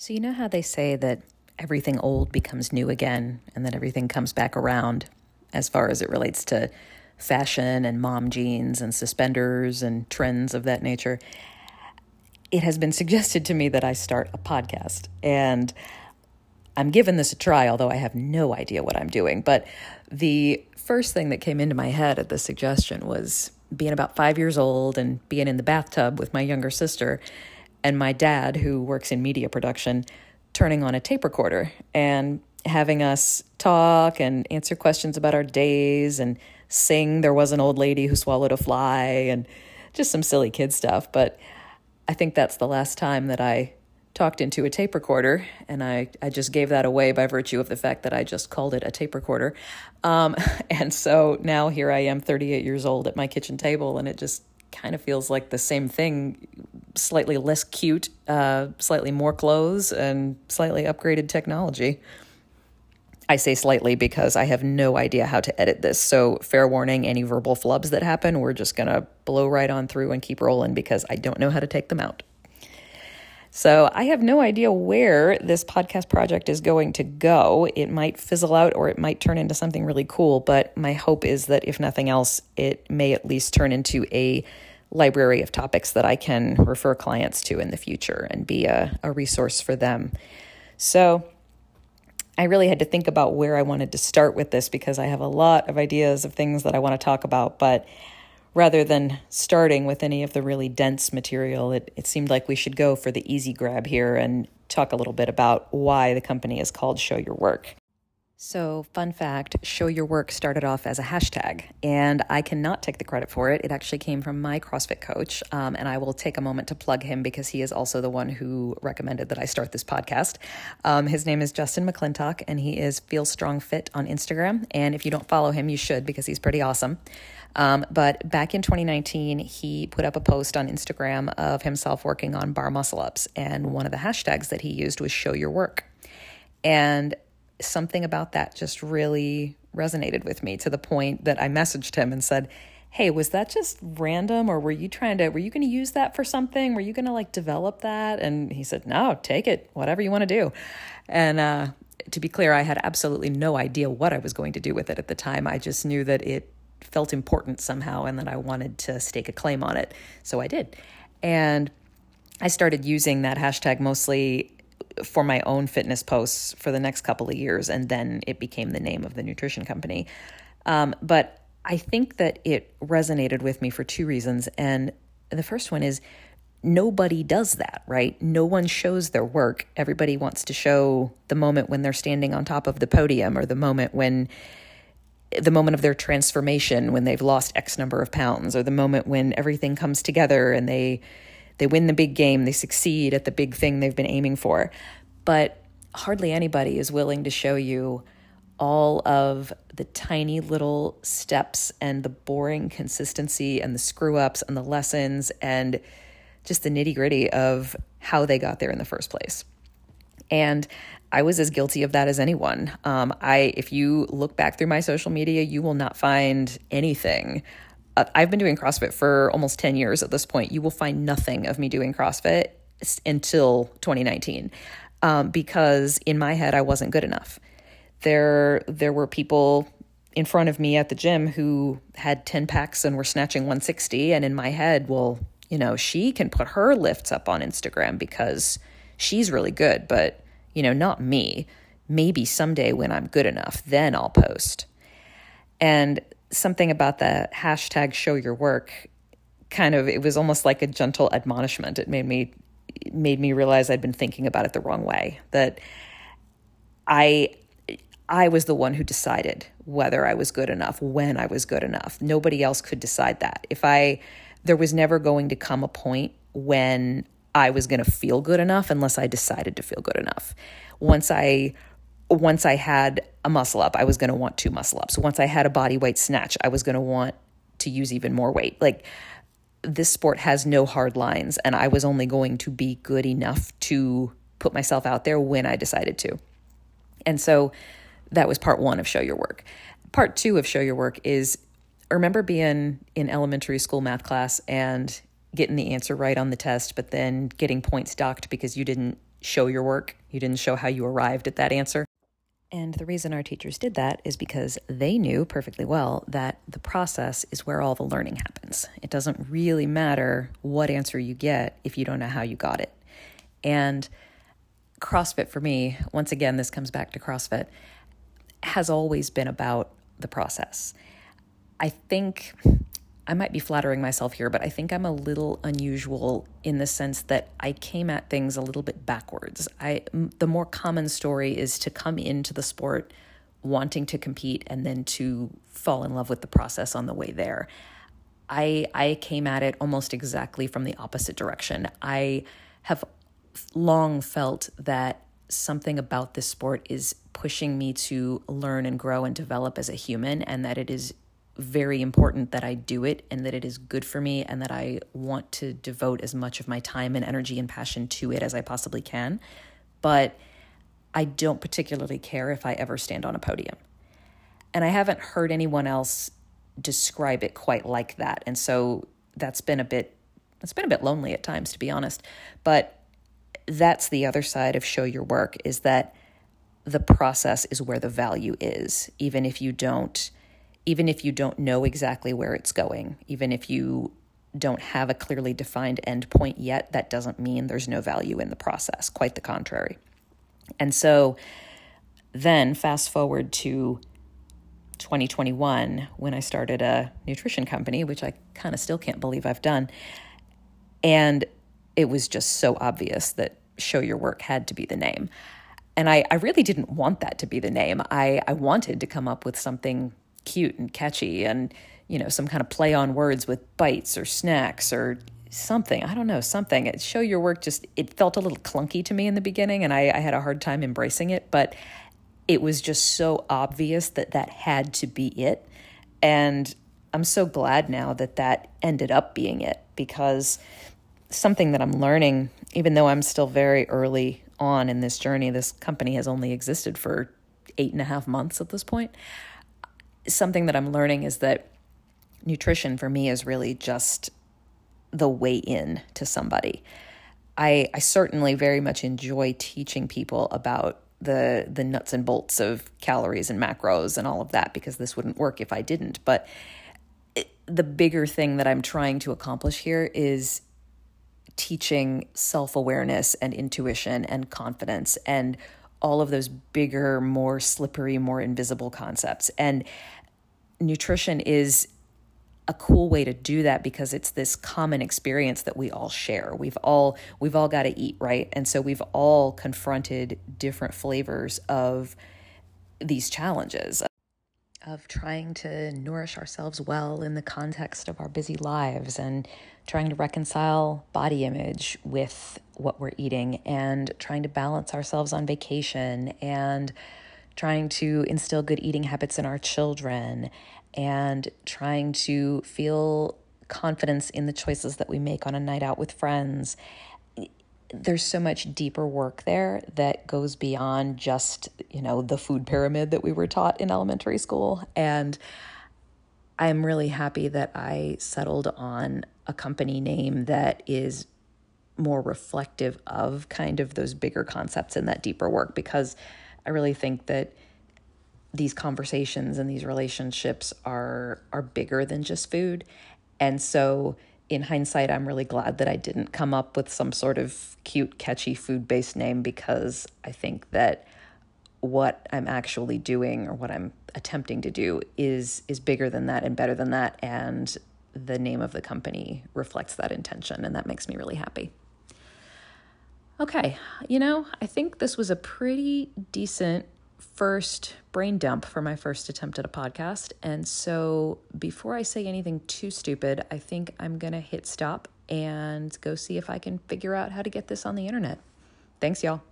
So, you know how they say that everything old becomes new again and that everything comes back around as far as it relates to fashion and mom jeans and suspenders and trends of that nature? It has been suggested to me that I start a podcast. And I'm giving this a try, although I have no idea what I'm doing. But the first thing that came into my head at the suggestion was being about five years old and being in the bathtub with my younger sister and my dad, who works in media production, turning on a tape recorder and having us talk and answer questions about our days and sing There Was an Old Lady Who Swallowed a Fly and just some silly kid stuff. But I think that's the last time that I talked into a tape recorder, and I, I just gave that away by virtue of the fact that I just called it a tape recorder. Um, and so now here I am, 38 years old, at my kitchen table, and it just kind of feels like the same thing, slightly less cute, uh, slightly more clothes, and slightly upgraded technology. I say slightly because I have no idea how to edit this. So, fair warning any verbal flubs that happen, we're just going to blow right on through and keep rolling because I don't know how to take them out. So, I have no idea where this podcast project is going to go. It might fizzle out or it might turn into something really cool, but my hope is that if nothing else, it may at least turn into a library of topics that I can refer clients to in the future and be a, a resource for them. So, I really had to think about where I wanted to start with this because I have a lot of ideas of things that I want to talk about. But rather than starting with any of the really dense material, it, it seemed like we should go for the easy grab here and talk a little bit about why the company is called Show Your Work. So, fun fact Show Your Work started off as a hashtag, and I cannot take the credit for it. It actually came from my CrossFit coach, um, and I will take a moment to plug him because he is also the one who recommended that I start this podcast. Um, his name is Justin McClintock, and he is Feel Strong Fit on Instagram. And if you don't follow him, you should because he's pretty awesome. Um, but back in 2019, he put up a post on Instagram of himself working on bar muscle ups, and one of the hashtags that he used was Show Your Work. And something about that just really resonated with me to the point that I messaged him and said, Hey, was that just random or were you trying to, were you going to use that for something? Were you going to like develop that? And he said, No, take it, whatever you want to do. And uh, to be clear, I had absolutely no idea what I was going to do with it at the time. I just knew that it felt important somehow and that I wanted to stake a claim on it. So I did. And I started using that hashtag mostly for my own fitness posts for the next couple of years, and then it became the name of the nutrition company. Um, but I think that it resonated with me for two reasons. And the first one is nobody does that, right? No one shows their work. Everybody wants to show the moment when they're standing on top of the podium or the moment when the moment of their transformation when they've lost x number of pounds or the moment when everything comes together and they they win the big game, they succeed at the big thing they've been aiming for. But hardly anybody is willing to show you all of the tiny little steps and the boring consistency and the screw ups and the lessons and just the nitty gritty of how they got there in the first place. And I was as guilty of that as anyone. Um, I, if you look back through my social media, you will not find anything I've been doing CrossFit for almost 10 years at this point. You will find nothing of me doing CrossFit until 2019 um, because in my head, I wasn't good enough. There, there were people in front of me at the gym who had 10 packs and were snatching 160. And in my head, well, you know, she can put her lifts up on Instagram because she's really good, but, you know, not me. Maybe someday when I'm good enough, then I'll post. And something about the hashtag show your work kind of it was almost like a gentle admonishment. It made me it made me realize i'd been thinking about it the wrong way that i i was the one who decided whether i was good enough when i was good enough. Nobody else could decide that. If i there was never going to come a point when i was going to feel good enough unless i decided to feel good enough. Once i once I had a muscle up, I was going to want two muscle ups. Once I had a body weight snatch, I was going to want to use even more weight. Like this sport has no hard lines, and I was only going to be good enough to put myself out there when I decided to. And so that was part one of Show Your Work. Part two of Show Your Work is remember being in elementary school math class and getting the answer right on the test, but then getting points docked because you didn't show your work. You didn't show how you arrived at that answer. And the reason our teachers did that is because they knew perfectly well that the process is where all the learning happens. It doesn't really matter what answer you get if you don't know how you got it. And CrossFit for me, once again, this comes back to CrossFit, has always been about the process. I think I might be flattering myself here, but I think I'm a little unusual in the sense that I came at things a little bit backwards. I the more common story is to come into the sport wanting to compete and then to fall in love with the process on the way there. I I came at it almost exactly from the opposite direction. I have long felt that something about this sport is pushing me to learn and grow and develop as a human and that it is very important that I do it and that it is good for me and that I want to devote as much of my time and energy and passion to it as I possibly can. But I don't particularly care if I ever stand on a podium. And I haven't heard anyone else describe it quite like that. And so that's been a bit it's been a bit lonely at times to be honest. But that's the other side of show your work is that the process is where the value is even if you don't even if you don't know exactly where it's going, even if you don't have a clearly defined end point yet, that doesn't mean there's no value in the process. Quite the contrary. And so then fast forward to 2021 when I started a nutrition company, which I kind of still can't believe I've done. And it was just so obvious that Show Your Work had to be the name. And I, I really didn't want that to be the name. I, I wanted to come up with something cute and catchy and you know some kind of play on words with bites or snacks or something. I don't know something. It, show your work just it felt a little clunky to me in the beginning and I, I had a hard time embracing it but it was just so obvious that that had to be it. And i'm so glad now that that ended up being it because something that i'm learning even though i'm still very early on in this journey this company has only existed for eight and a half months at this point something that I'm learning is that nutrition for me is really just the way in to somebody. I, I certainly very much enjoy teaching people about the the nuts and bolts of calories and macros and all of that because this wouldn't work if I didn't. But the bigger thing that I'm trying to accomplish here is teaching self awareness and intuition and confidence and all of those bigger, more slippery, more invisible concepts. And nutrition is a cool way to do that because it's this common experience that we all share. We've all we've all got to eat, right? And so we've all confronted different flavors of these challenges of trying to nourish ourselves well in the context of our busy lives and trying to reconcile body image with what we're eating and trying to balance ourselves on vacation and trying to instill good eating habits in our children, and trying to feel confidence in the choices that we make on a night out with friends. There's so much deeper work there that goes beyond just, you know, the food pyramid that we were taught in elementary school. And I'm really happy that I settled on a company name that is more reflective of kind of those bigger concepts and that deeper work because I really think that these conversations and these relationships are are bigger than just food. And so in hindsight, I'm really glad that I didn't come up with some sort of cute, catchy food based name because I think that what I'm actually doing or what I'm attempting to do is is bigger than that and better than that and the name of the company reflects that intention and that makes me really happy. Okay, you know, I think this was a pretty decent first brain dump for my first attempt at a podcast. And so before I say anything too stupid, I think I'm going to hit stop and go see if I can figure out how to get this on the internet. Thanks, y'all.